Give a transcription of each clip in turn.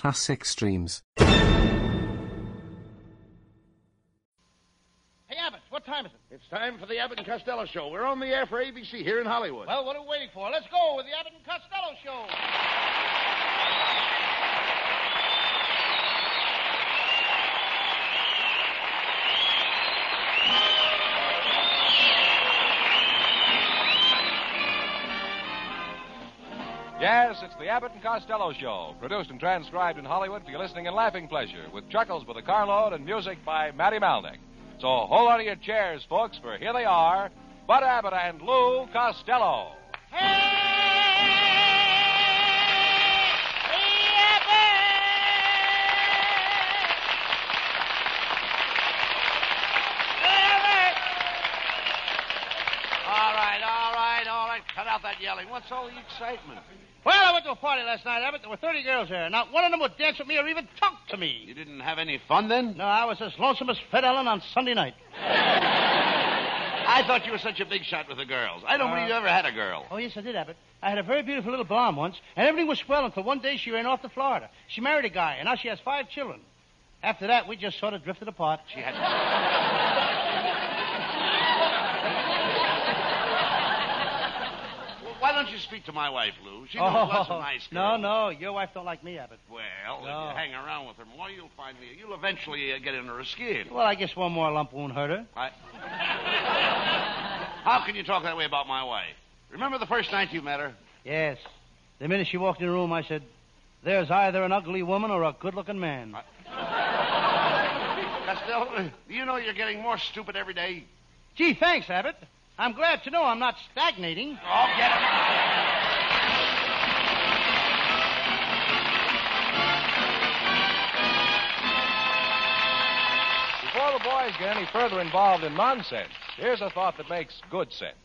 classic streams. Hey, Abbott, what time is it? It's time for the Abbott and Costello Show. We're on the air for ABC here in Hollywood. Well, what are we waiting for? Let's go with the Abbott and Costello Show. Yes, it's the Abbott and Costello Show, produced and transcribed in Hollywood for your listening and laughing pleasure, with chuckles with a carload and music by Matty Malneck. So hold on to your chairs, folks, for here they are, Bud Abbott and Lou Costello. All yelling. What's all the excitement? Well, I went to a party last night, Abbott. There were 30 girls there. Not one of them would dance with me or even talk to me. You didn't have any fun then? No, I was as lonesome as Fred Allen on Sunday night. I thought you were such a big shot with the girls. I don't Uh, believe you ever had a girl. Oh, yes, I did, Abbott. I had a very beautiful little blonde once, and everything was swell until one day she ran off to Florida. She married a guy, and now she has five children. After that, we just sort of drifted apart. She had. Well, Why don't you speak to my wife, Lou? She knows lots of nice no, girls. no, your wife don't like me, Abbott. Well, No. if you hang around with her more, you'll find me. You'll eventually uh, get into her skin. Well, I guess one more lump won't hurt her. I... How can you talk that way about my wife? Remember the first night you met her? Yes. The minute she walked in the room, I said, "There's either an ugly woman or a good-looking man." Costello, do you know you're getting more stupid every day? Gee, thanks, Abbott. I'm glad to know I'm not stagnating. Oh, get it. Before the boys get any further involved in nonsense, here's a thought that makes good sense.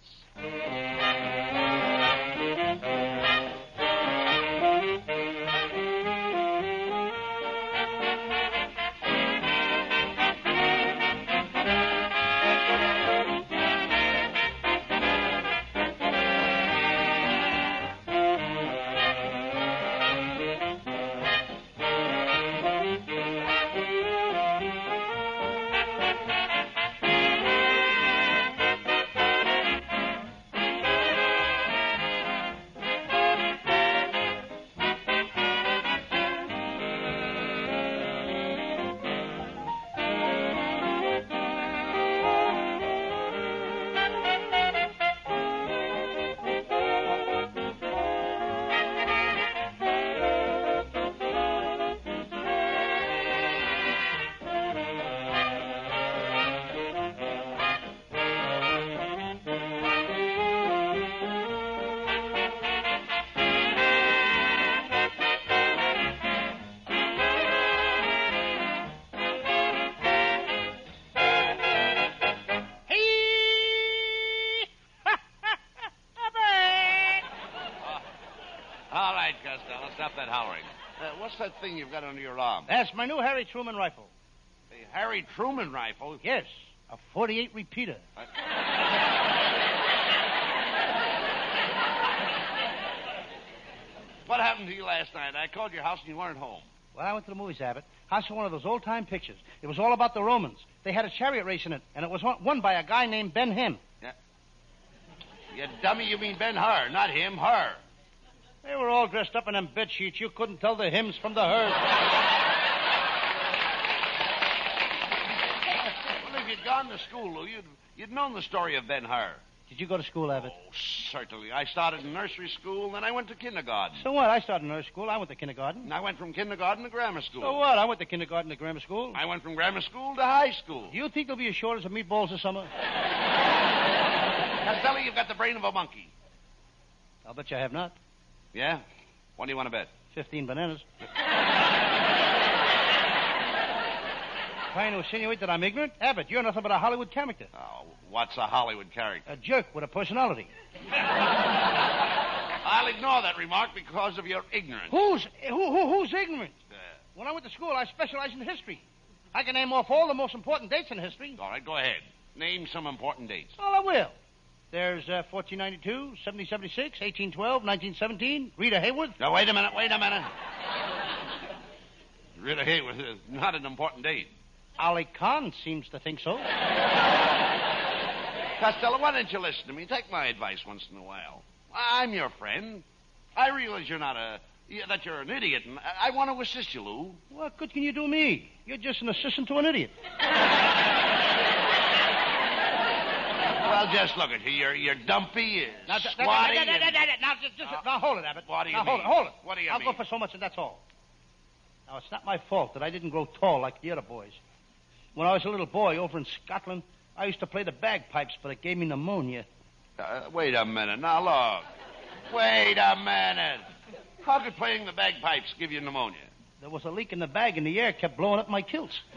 Thing you've got under your arm? That's my new Harry Truman rifle. The Harry Truman rifle. Yes, a 48 repeater. What happened to you last night? I called your house and you weren't home. Well, I went to the movies, Abbott. I saw one of those old-time pictures. It was all about the Romans. They had a chariot race in it, and it was won- by a guy named Ben Him. You dummy, you mean Ben Hur, not him, her. They were all dressed up in them bed sheets. You couldn't tell the hymns from the herd. Well, if you'd gone to school, Lou, you'd, you'd known the story of Ben Hur. Did you go to school, Abbott? Oh, certainly. I started in nursery school, then I went to kindergarten. So what? I started in nursery school. I went to kindergarten. And I went from kindergarten to grammar school. So what? I went to kindergarten to grammar school. I went from grammar school to high school. Do you think there'll be as short as of meatballs this summer? Costello, you've got the brain of a monkey. I'll bet you I have not. Yeah? What do you want to bet? Fifteen bananas. Trying to insinuate that I'm ignorant? Abbott, you're nothing but a Hollywood character. Oh, what's a Hollywood character? A jerk with a personality. I'll ignore that remark because of your ignorance. Who's who, who who's ignorant? Uh, When I went to school, I specialized in history. I can name off all the most important dates in history. all right, go ahead. Name some important dates. Well, I will. There's uh, 1492, 1776, 1812, 1917, Rita Hayworth. Now, wait a minute, wait a minute. Rita Hayworth uh, not an important date. Aly Khan seems to think so. Costello, why don't you listen to me? Take my advice once in a while. I'm your friend. I realize you're not a yeah, that you're an idiot, and I, I want to assist you, Lou. What good can you do me? You're just an assistant to an idiot. Well, just look at you. You're you're dumpy, you're Now, th- squatty. th- th- and- now, just, just, Uh, now, hold it, Abbott. what do you now, hold mean? it, hold it. What do you I'll mean? go for so much, and that's all. Now, it's not my fault that I didn't grow tall like the other boys. When I was a little boy over in Scotland, I used to play the bagpipes, but it gave me pneumonia. Uh, wait a minute. Now, look. Wait a minute. How could playing the bagpipes give you pneumonia? There was a leak in the bag, and the air kept blowing up my kilts.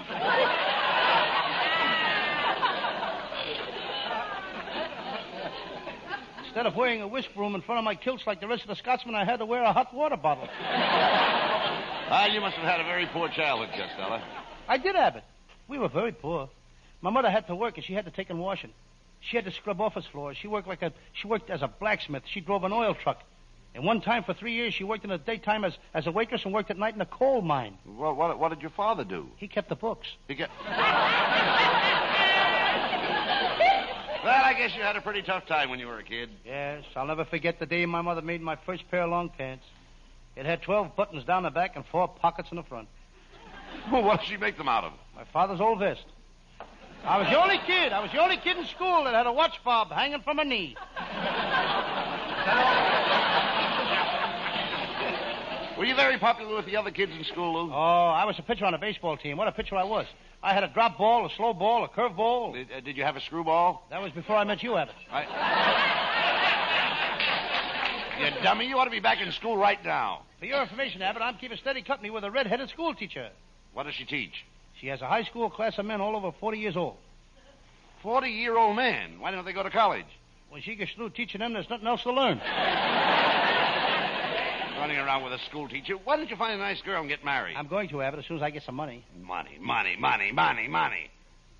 Instead of wearing a whisk broom in front of my kilts like the rest of the Scotsmen, I had to wear a hot water bottle. Ah, you must have had a very poor childhood, Costello. I did have it. We were very poor. My mother had to work, and she had to take in washing. She had to scrub office floors. She worked like a she worked as a blacksmith. She drove an oil truck. And one time for three years, she worked in the daytime as, as a waitress and worked at night in a coal mine. What, what, what did your father do? He kept the books. He get... well, I guess you had a pretty tough time when you were a kid. Yes, I'll never forget the day my mother made my first pair of long pants. It had 12 buttons down the back and four pockets in the front. Well, what did she make them out of? My father's old vest. I was the only kid. I was the only kid in school that had a watch fob hanging from a knee. Were you very popular with the other kids in school, Lou? Oh, I was a pitcher on a baseball team. What a pitcher I was. I had a drop ball, a slow ball, a curve ball. Did, uh, did you have a screwball? That was before I met you, Abbott. I... you dummy, you ought to be back in school right now. For your information, Abbott, I'm keeping steady company with a red-headed school teacher. What does she teach? She has a high school class of men all over 40 years old. 40 year old men? Why don't they go to college? When she gets through teaching them, there's nothing else to learn. Running around with a school teacher. Why don't you find a nice girl and get married? I'm going to, Abbott, as soon as I get some money. Money, money, money, money, money.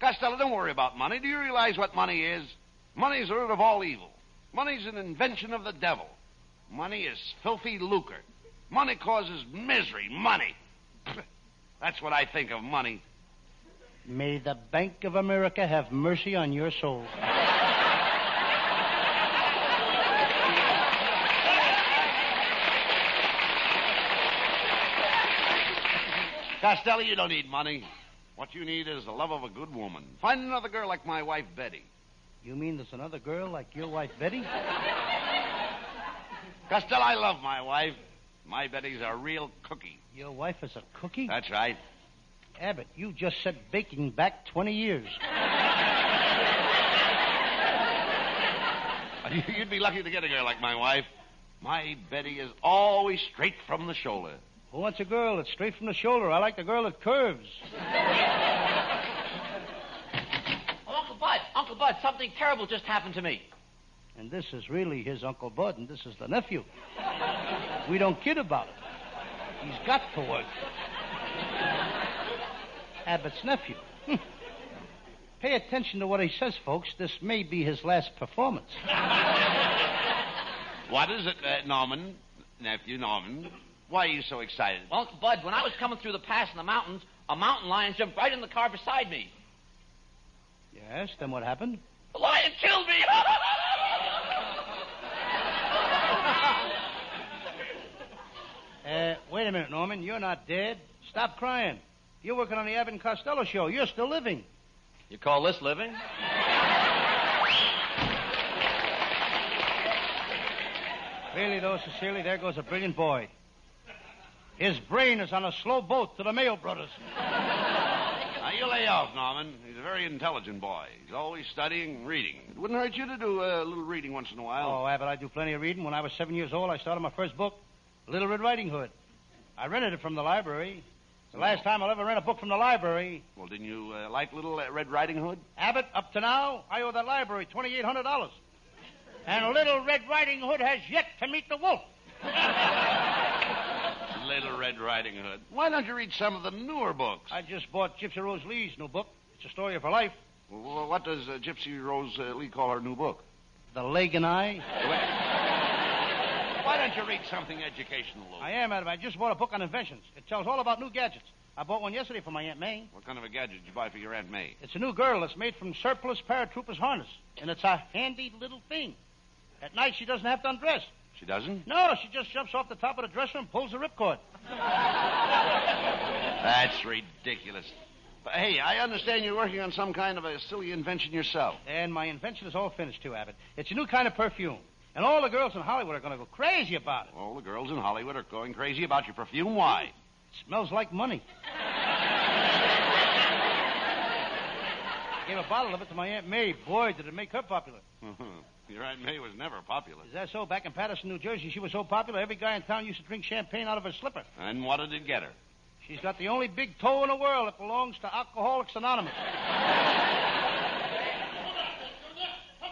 Costello, don't worry about money. Do you realize what money is? Money is the root of all evil. Money's an invention of the devil. Money is filthy lucre. Money causes misery. Money. That's what I think of money. May the Bank of America have mercy on your soul. Costello, you don't need money. What you need is the love of a good woman. Find another girl like my wife, Betty. You mean there's another girl like your wife, Betty? Costello, I love my wife. My Betty's a real cookie. Your wife is a cookie? That's right. Abbott, you just set baking back 20 years. You'd be lucky to get a girl like my wife. My Betty is always straight from the shoulder. Who wants a girl that's straight from the shoulder? I like the girl that curves. Oh, Uncle Bud, Uncle Bud, something terrible just happened to me. And this is really his Uncle Bud, and this is the nephew. We don't kid about it. He's got to work. Abbott's nephew. Hmm. Pay attention to what he says, folks. This may be his last performance. What is it, uh, Norman? Nephew Norman. Why are you so excited? Well, Uncle Bud, when I was coming through the pass in the mountains, a mountain lion jumped right in the car beside me. Yes, then what happened? The lion killed me. Uh, wait a minute, Norman. You're not dead. Stop crying. You're working on the Abbott and Costello show. You're still living. you call this living? Really, though, sincerely, there goes a brilliant boy. His brain is on a slow boat to the Mayo Brothers. Now, you lay off, Norman. He's a very intelligent boy. He's always studying and reading. It wouldn't hurt you to do a little reading once in a while. Oh, Abbott, I do plenty of reading. When I was seven years old, I started my first book, Little Red Riding Hood. I rented it from the library. The last time I'll ever rent a book from the library. Well, didn't you uh, like Little uh, Red Riding Hood? Abbott, up to now, I owe that library $2,800. And Little Red Riding Hood has yet to meet the wolf. Little Red Riding Hood. Why don't you read some of the newer books? I just bought Gypsy Rose Lee's new book. It's a story of her life. Well, what does uh, Gypsy Rose uh, Lee call her new book? The Leg and I. Why don't you read something educational, Lou? I am, Abbott. I just bought a book on inventions. It tells all about new gadgets. I bought one yesterday for my Aunt May. What kind of a gadget did you buy for your Aunt May? It's a new girl that's made from surplus paratroopers harness, and it's a handy little thing. At night, she doesn't have to undress. She doesn't? No, she just jumps off the top of the dresser and pulls the ripcord. That's ridiculous. But hey, I understand you're working on some kind of a silly invention yourself. And my invention is all finished, too, Abbott. It's a new kind of perfume. And all the girls in Hollywood are going to go crazy about it. All the girls in Hollywood are going crazy about your perfume. Why? It smells like money. I Gave a bottle of it to my Aunt May. Boy, did it make her popular. Mm-hmm. Your Aunt May was never popular. Is that so? Back in Paterson, New Jersey, she was so popular, every guy in town used to drink champagne out of her slipper. And what did it get her? She's got the only big toe in the world that belongs to Alcoholics Anonymous. Come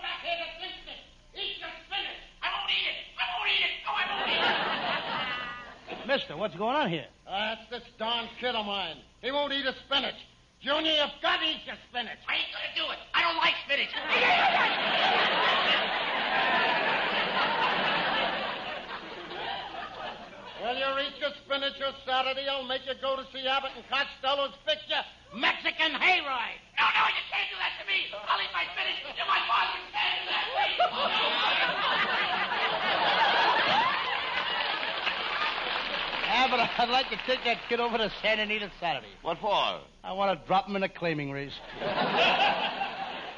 back here to drink this. Eat your spinach. I won't eat it. I won't eat it. No, I won't eat it. Mister, what's going on here? That's this darn kid of mine. He won't eat his spinach. Junior, you've got to eat your spinach. I ain't gonna do it. I don't like spinach. Well, you eat your spinach or Saturday, I'll make you go to see Abbott and Costello's picture, Mexican Hayride. No, no, you can't do that to me. I'll eat my spinach. You're my father. You can't do that to me. Abbott, I'd like to take that kid over to Santa Anita Saturday. What for? I want to drop him in a claiming race.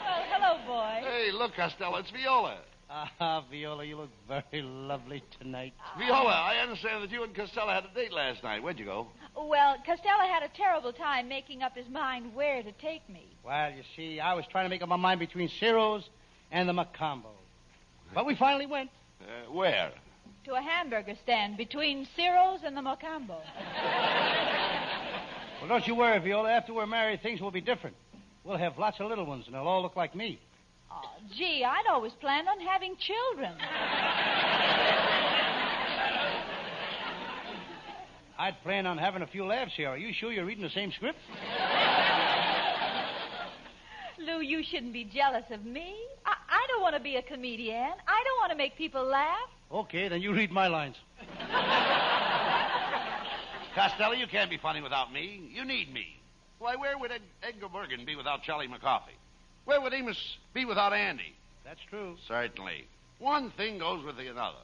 Well, hello, boy. Hey, look, Costello, it's Viola. Ah, Viola, you look very lovely tonight. Viola, I understand that you and Costello had a date last night. Where'd you go? Well, Costello had a terrible time making up his mind where to take me. Well, you see, I was trying to make up my mind between Ciro's and the Mocambo. But we finally went. Uh, where? To a hamburger stand between Ciro's and the Mocambo. Well, don't you worry, Viola. After we're married, things will be different. We'll have lots of little ones, and they'll all look like me. Oh, gee, I'd always planned on having children. I'd plan on having a few laughs here. Are you sure you're reading the same script? Lou, you shouldn't be jealous of me. I, I don't want to be a comedian. I don't want to make people laugh. Okay, then you read my lines. Costello, you can't be funny without me. You need me. Why, where would Ed- Edgar Bergen be without Charlie McCarthy? Where would Amos be without Andy? That's true. Certainly. One thing goes with the another.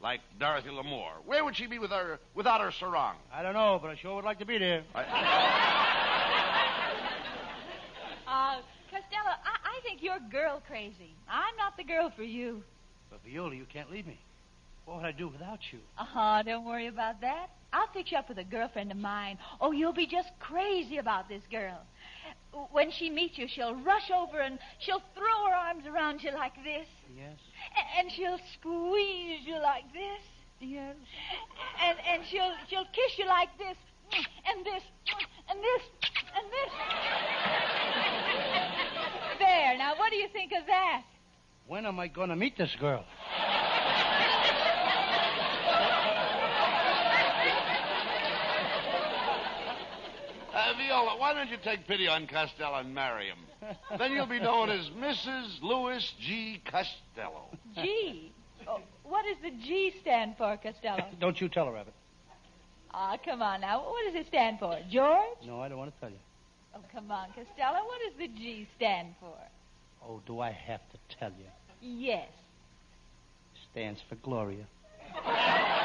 Like Dorothy Lamour. Where would she be with her, without her sarong? I don't know, but I sure would like to be there. Uh, Costello, I, I think you're girl crazy. I'm not the girl for you. But Viola, you can't leave me. What would I do without you? Uh-huh, don't worry about that. I'll fix you up with a girlfriend of mine. Oh, you'll be just crazy about this girl. When she meets you, she'll rush over and she'll throw her arms around you like this. Yes. And she'll squeeze you like this. Yes. And and she'll she'll kiss you like this. And this. And this. And this. There, now what do you think of that? When am I going to meet this girl? Uh, Viola, why don't you take pity on Costello and marry him? then you'll be known as Mrs. Louis G. Costello. G. Oh, what does the G stand for, Costello? Don't you tell her, Abbott. Ah, come on now. What does it stand for? George? No, I don't want to tell you. Oh, come on, Costello. What does the G stand for? Oh, do I have to tell you? Yes. Stands for Gloria. Gloria.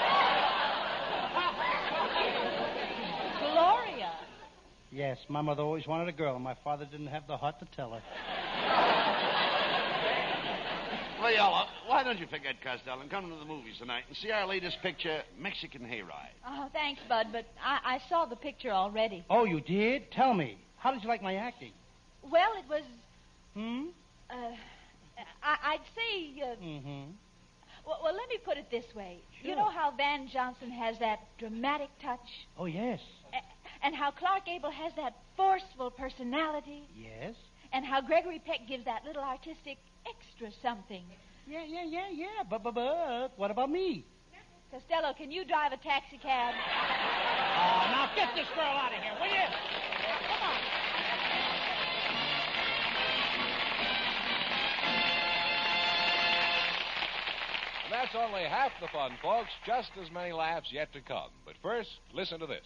Yes, my mother always wanted a girl, and my father didn't have the heart to tell her. Viola, why don't you forget Costello and come to the movies tonight and see our latest picture, Mexican Hayride? Oh, thanks, Bud, but I, I saw the picture already. Oh, you did? Tell me. How did you like my acting? Well, it was, Hmm? uh, I, I'd say, uh, Mm-hmm. well, well, let me put it this way. You know how Van Johnson has that dramatic touch? Oh, yes. A- And how Clark Gable has that forceful personality? Yes. And how Gregory Peck gives that little artistic extra something? Yeah, yeah, yeah, yeah. But, but, but, what about me? Costello, can you drive a taxi cab? Oh, now get this girl out of here, will you? Come on. And that's only half the fun, folks. Just as many laughs yet to come. But first, listen to this.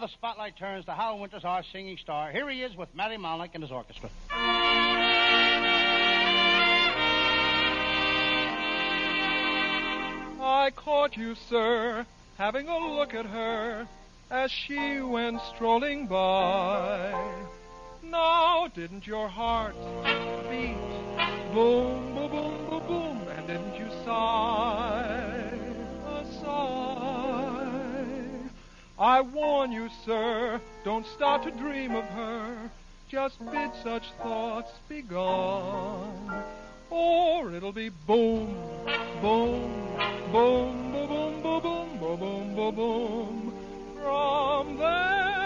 The spotlight turns to Hal Winters, our singing star. Here he is with Matty Malneck and his orchestra. I caught you, sir, having a look at her as she went strolling by. Now, didn't your heart beat boom, I warn you, sir, don't start to dream of her. Just bid such thoughts be gone, or it'll be boom, boom, boom, boom, boom, boom, boom, boom, boom, boom. From then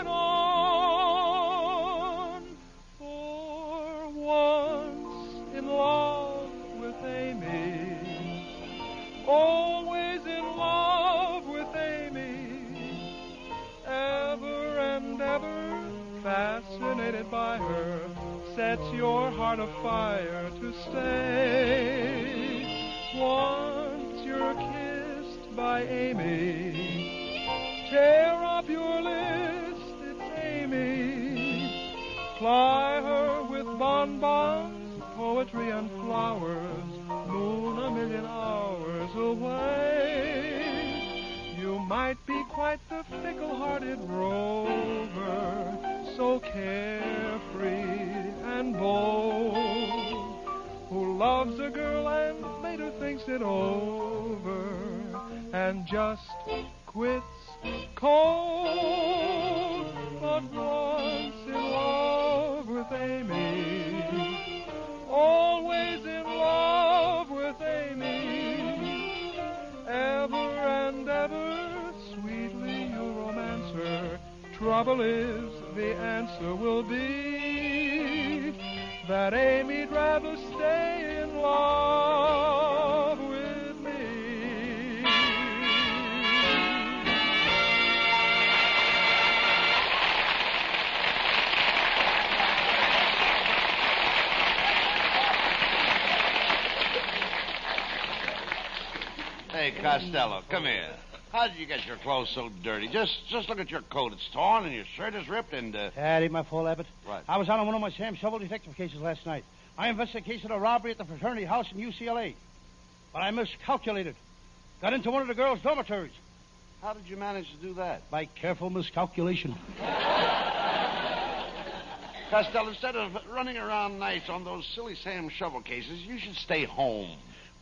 heart afire to stay. Once you're kissed by Amy, tear up your list, it's Amy. Ply her with bonbons, poetry, and flowers, moon a million hours away. You might be quite the fickle-hearted rover, so carefree thinks it over, and just quits cold. But once in love with Amy, always in love with Amy, ever and ever sweetly you romance her. Trouble is, the answer will be that Amy'd rather stay in love Hey, Costello, come here. How did you get your clothes so dirty? Just just look at your coat. It's torn and your shirt is ripped and uh That ain't my fault, Abbott. Right. I was on one of my Sam Shovel detective cases last night. I investigated a case of a robbery at the fraternity house in UCLA. But I miscalculated. Got into one of the girls' dormitories how did you manage to do that? by careful miscalculation. Costello, instead of running around nights on those silly Sam Shovel cases, you should stay home.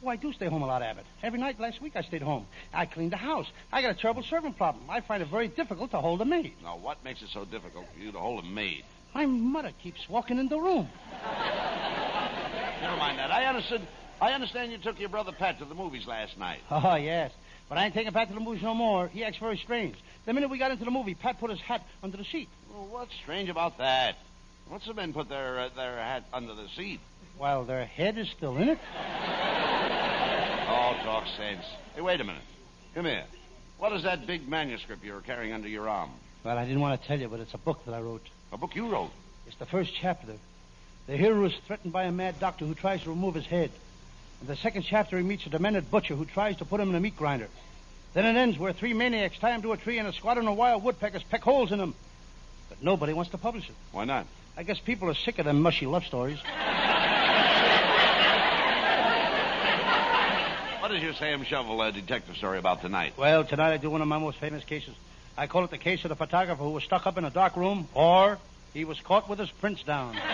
Oh, I do stay home a lot, Abbott. Every night last week I stayed home. I cleaned the house. I got a terrible servant problem. I find it very difficult to hold a maid. Now, what makes it so difficult for you to hold a maid? My mother keeps walking in the room. Never mind that. I understood. I understand you took your brother Pat to the movies last night. Oh, yes. But I ain't taking Pat to the movies no more. He acts very strange. The minute we got into the movie, Pat put his hat under the seat. Well, what's strange about that? What's the men put their uh, their hat under the seat? While their head is still in it? Oh, talk sense. Hey, wait a minute. Come here. What is that big manuscript you're carrying under your arm? Well, I didn't want to tell you, but it's a book that I wrote. A book you wrote. It's the first chapter. The hero is threatened by a mad doctor who tries to remove his head. In the second chapter, he meets a demented butcher who tries to put him in a meat grinder. Then it ends where three maniacs tie him to a tree and a squadron of wild woodpeckers peck holes in him. But nobody wants to publish it. Why not? I guess people are sick of them mushy love stories. What is your Sam Shovel uh, detective story about tonight? Well, tonight I do one of my most famous cases. I call it the case of the photographer who was stuck up in a dark room, or he was caught with his prints down.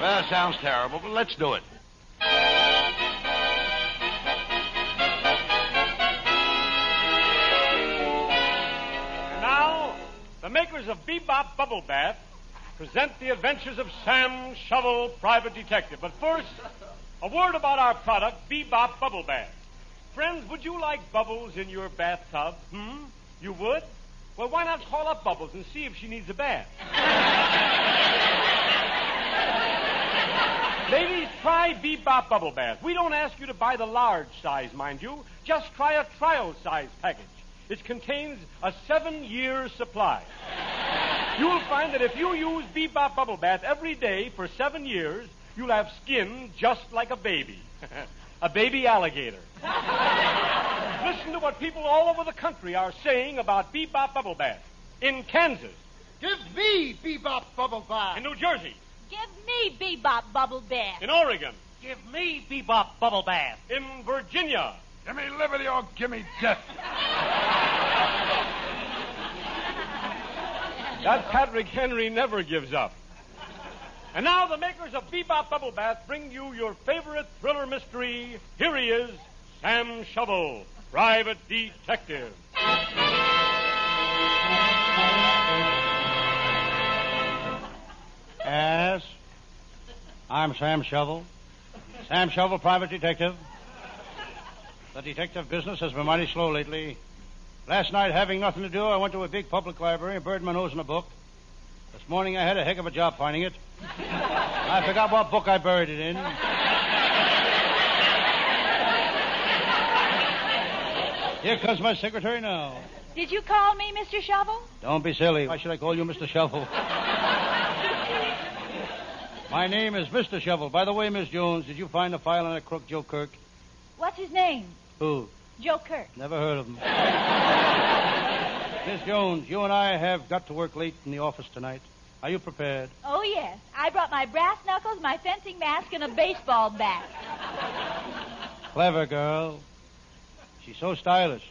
Well, it sounds terrible, but let's do it. And now, the makers of Bebop Bubble Bath present the adventures of Sam Shovel, Private Detective. But first, a word about our product, Bebop Bubble Bath. Friends, would you like bubbles in your bathtub? Hmm? You would? Well, why not call up Bubbles and see if she needs a bath? Ladies, try Bebop Bubble Bath. We don't ask you to buy the large size, mind you. Just try a trial size package. It contains a seven year supply. You'll find that if you use Bebop Bubble Bath every day for seven years, you'll have skin just like a baby. a baby alligator. Listen to what people all over the country are saying about Bebop Bubble Bath. In Kansas, Give me Bebop Bubble Bath. in New Jersey, Give me Bebop Bubble Bath. in Oregon, Give me Bebop Bubble Bath. in Virginia, Give me liberty or give me death. That Patrick Henry never gives up. And now the makers of Bebop Bubble Bath bring you your favorite thriller mystery. Here he is, Sam Shovel, Private Detective. Yes. I'm Sam Shovel. Sam Shovel, private detective. The detective business has been mighty slow lately. Last night, having nothing to do, I went to a big public library and buried my nose in a book. This morning, I had a heck of a job finding it. I forgot what book I buried it in. Here comes my secretary now. Did you call me, Mr. Shovel? Don't be silly. Why should I call you Mr. Shovel? My name is Mr. Shovel. By the way, Miss Jones, did you find a file on that crook Joe Kirk? What's his name? Who? Joe Kirk. Never heard of him. Miss Jones, you and I have got to work late in the office tonight. Are you prepared? Oh, yes. I brought my brass knuckles, my fencing mask, and a baseball bat. Clever girl. She's so stylish.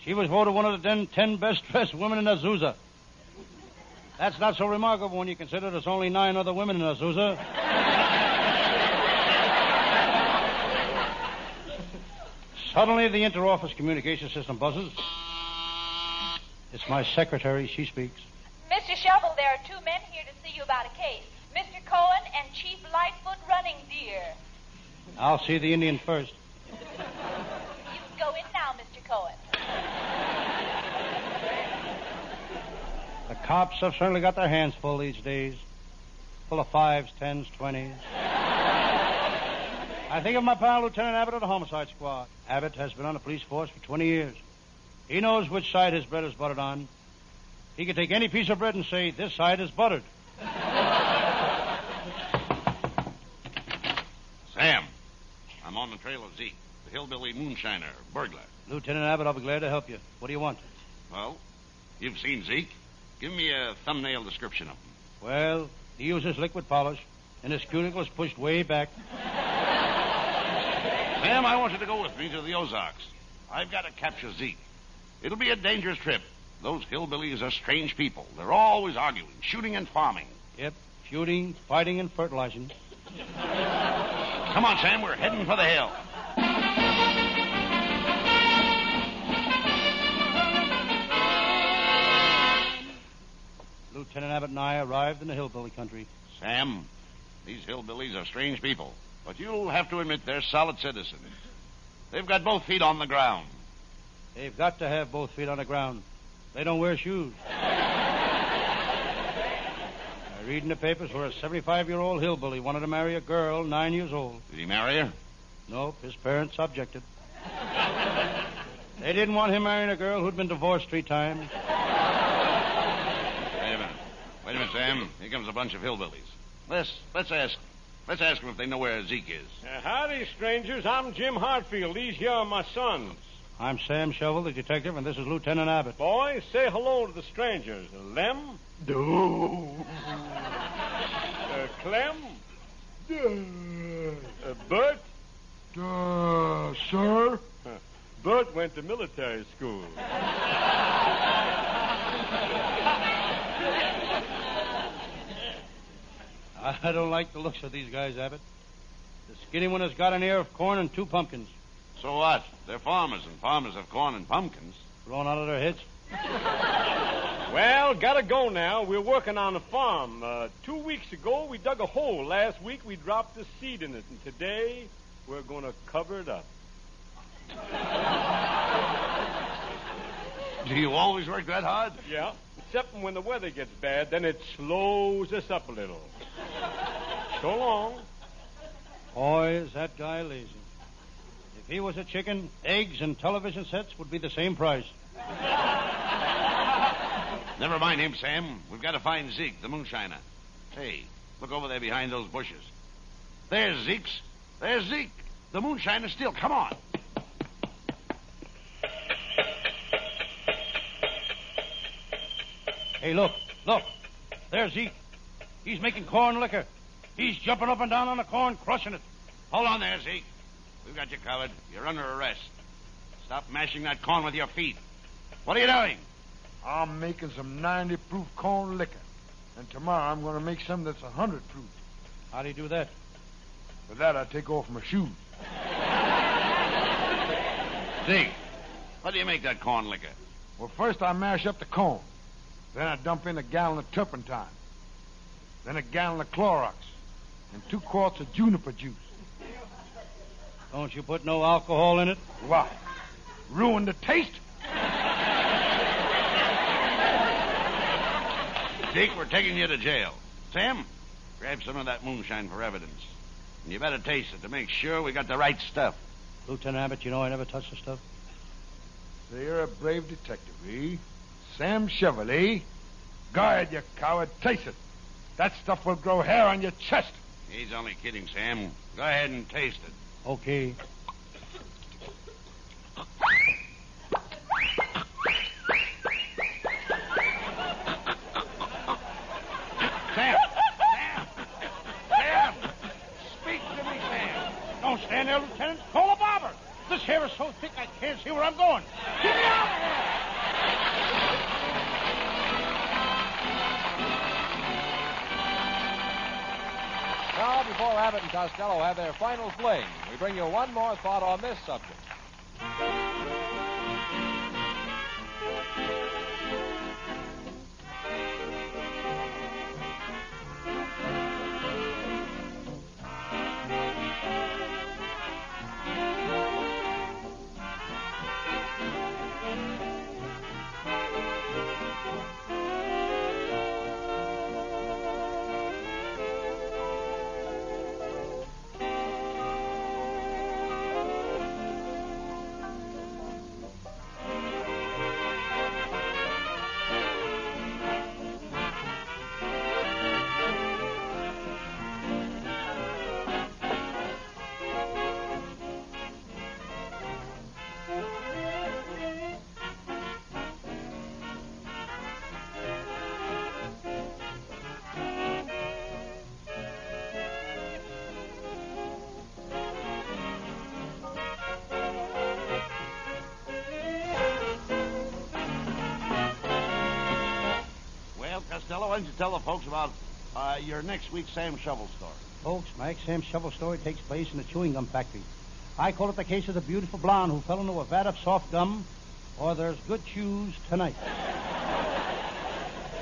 She was voted one of the ten, best dressed women in Azusa. That's not so remarkable when you consider there's only nine other women in Azusa. Suddenly, the inter-office communication system buzzes. It's my secretary. She speaks. Mr. Shovel, there are two men here to see you about a case. Mr. Cohen and Chief Lightfoot Running Deer. I'll see the Indian first. You can go in now, Mr. Cohen. The cops have certainly got their hands full these days. Full of fives, tens, twenties. I think of my pal, Lieutenant Abbott of the Homicide Squad. Abbott has been on the police force for 20 years. He knows which side his bread is buttered on. He can take any piece of bread and say, this side is buttered. Sam, I'm on the trail of Zeke, the hillbilly moonshiner, burglar. Lieutenant Abbott, I'll be glad to help you. What do you want? Well, you've seen Zeke. Give me a thumbnail description of him. Well, he uses liquid polish, and his cuticle is pushed way back. Sam, I want you to go with me to the Ozarks. I've got to capture Zeke. It'll be a dangerous trip. Those hillbillies are strange people. They're always arguing, shooting and farming. Yep, shooting, fighting, and fertilizing. Come on, Sam, we're heading for the hill. Lieutenant Abbott and I arrived in the hillbilly country. Sam, these hillbillies are strange people, but you'll have to admit they're solid citizens. They've got both feet on the ground. They've got to have both feet on the ground. They don't wear shoes. I I read in the papers where a 75 year old hillbilly wanted to marry a girl nine years old. Did he marry her? Nope, his parents objected. they didn't want him marrying a girl who'd been divorced three times. Wait a minute. Wait a minute, Sam. Here comes a bunch of hillbillies. Let's let's ask let's ask them if they know where Zeke is. Uh, howdy, strangers. I'm Jim Hatfield. These here are my sons. I'm Sam Shovel, the detective, and this is Lieutenant Abbott. Boys, say hello to the strangers. Lem? Do. Uh, Clem? Uh, Bert? Duh, sir. Bert went to military school. I don't like the looks of these guys, Abbott. The skinny one has got an ear of corn and two pumpkins. So what? They're farmers, and farmers have corn and pumpkins. Thrown out of their heads. Well, gotta go now. We're working on the farm. Uh, two weeks ago, we dug a hole. Last week, we dropped the seed in it. And today, we're going to cover it up. Do you always work that hard? Yeah. Except when the weather gets bad, then it slows us up a little. So long. Boy, is that guy lazy. If he was a chicken, eggs and television sets would be the same price. Never mind him, Sam. We've got to find Zeke, the moonshiner. Hey, look over there behind those bushes. There's Zeke's. There's Zeke. The moonshiner still. Come on. Hey, look, look. There's Zeke. He's making corn liquor. He's jumping up and down on the corn, crushing it. Hold on there, Zeke. We've got you covered. You're under arrest. Stop mashing that corn with your feet. What are you doing? I'm making some 90 proof corn liquor. And tomorrow I'm going to make some that's 100 proof. How do you do that? For that, I take off my shoes. Zeke, how do you make that corn liquor? Well, first I mash up the corn. Then I dump in a gallon of turpentine. Then a gallon of Clorox. And two quarts of juniper juice. Don't you put no alcohol in it? Why? Ruin the taste? Zeke, we're taking you to jail. Sam, grab some of that moonshine for evidence. And you better taste it to make sure we got the right stuff. Lieutenant Abbott, you know I never touch the stuff. So you're a brave detective, eh? Sam Chevrolet. Go ahead, you coward. Taste it. That stuff will grow hair on your chest. He's only kidding, Sam. Go ahead and taste it. Okay. Sam! Sam! Sam! Speak to me, Sam! Don't stand there, Lieutenant. Call a barber. This hair is so thick I can't see where I'm going. Get me out of here! Before Abbott and Costello have their final fling, we bring you one more thought on this subject. Why don't you tell the folks about uh, your next week's Sam Shovel story? Folks, my ex-Sam Shovel story takes place in a chewing gum factory. I call it the case of the beautiful blonde who fell into a vat of soft gum, or there's good chews tonight.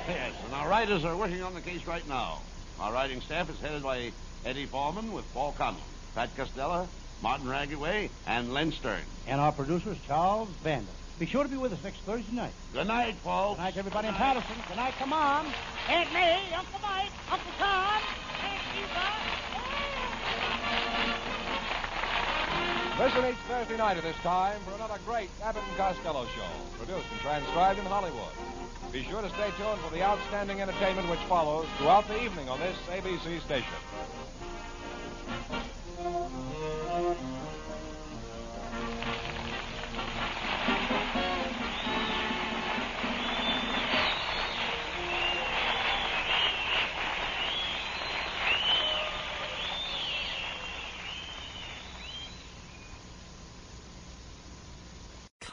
Yes, and our writers are working on the case right now. Our writing staff is headed by Eddie Foreman with Paul Conlon, Pat Costello, Martin Ragaway, and Len Stern. And our producer is Charles Vander. Be sure to be with us next Thursday night. Good night, folks. Good night, everybody in Paterson. Good night, come on. Aunt May, Uncle Mike, Uncle Tom, Aunt Eva. Listen each Thursday night at this time for another great Abbott and Costello show, produced and transcribed in Hollywood. Be sure to stay tuned for the outstanding entertainment which follows throughout the evening on this ABC station.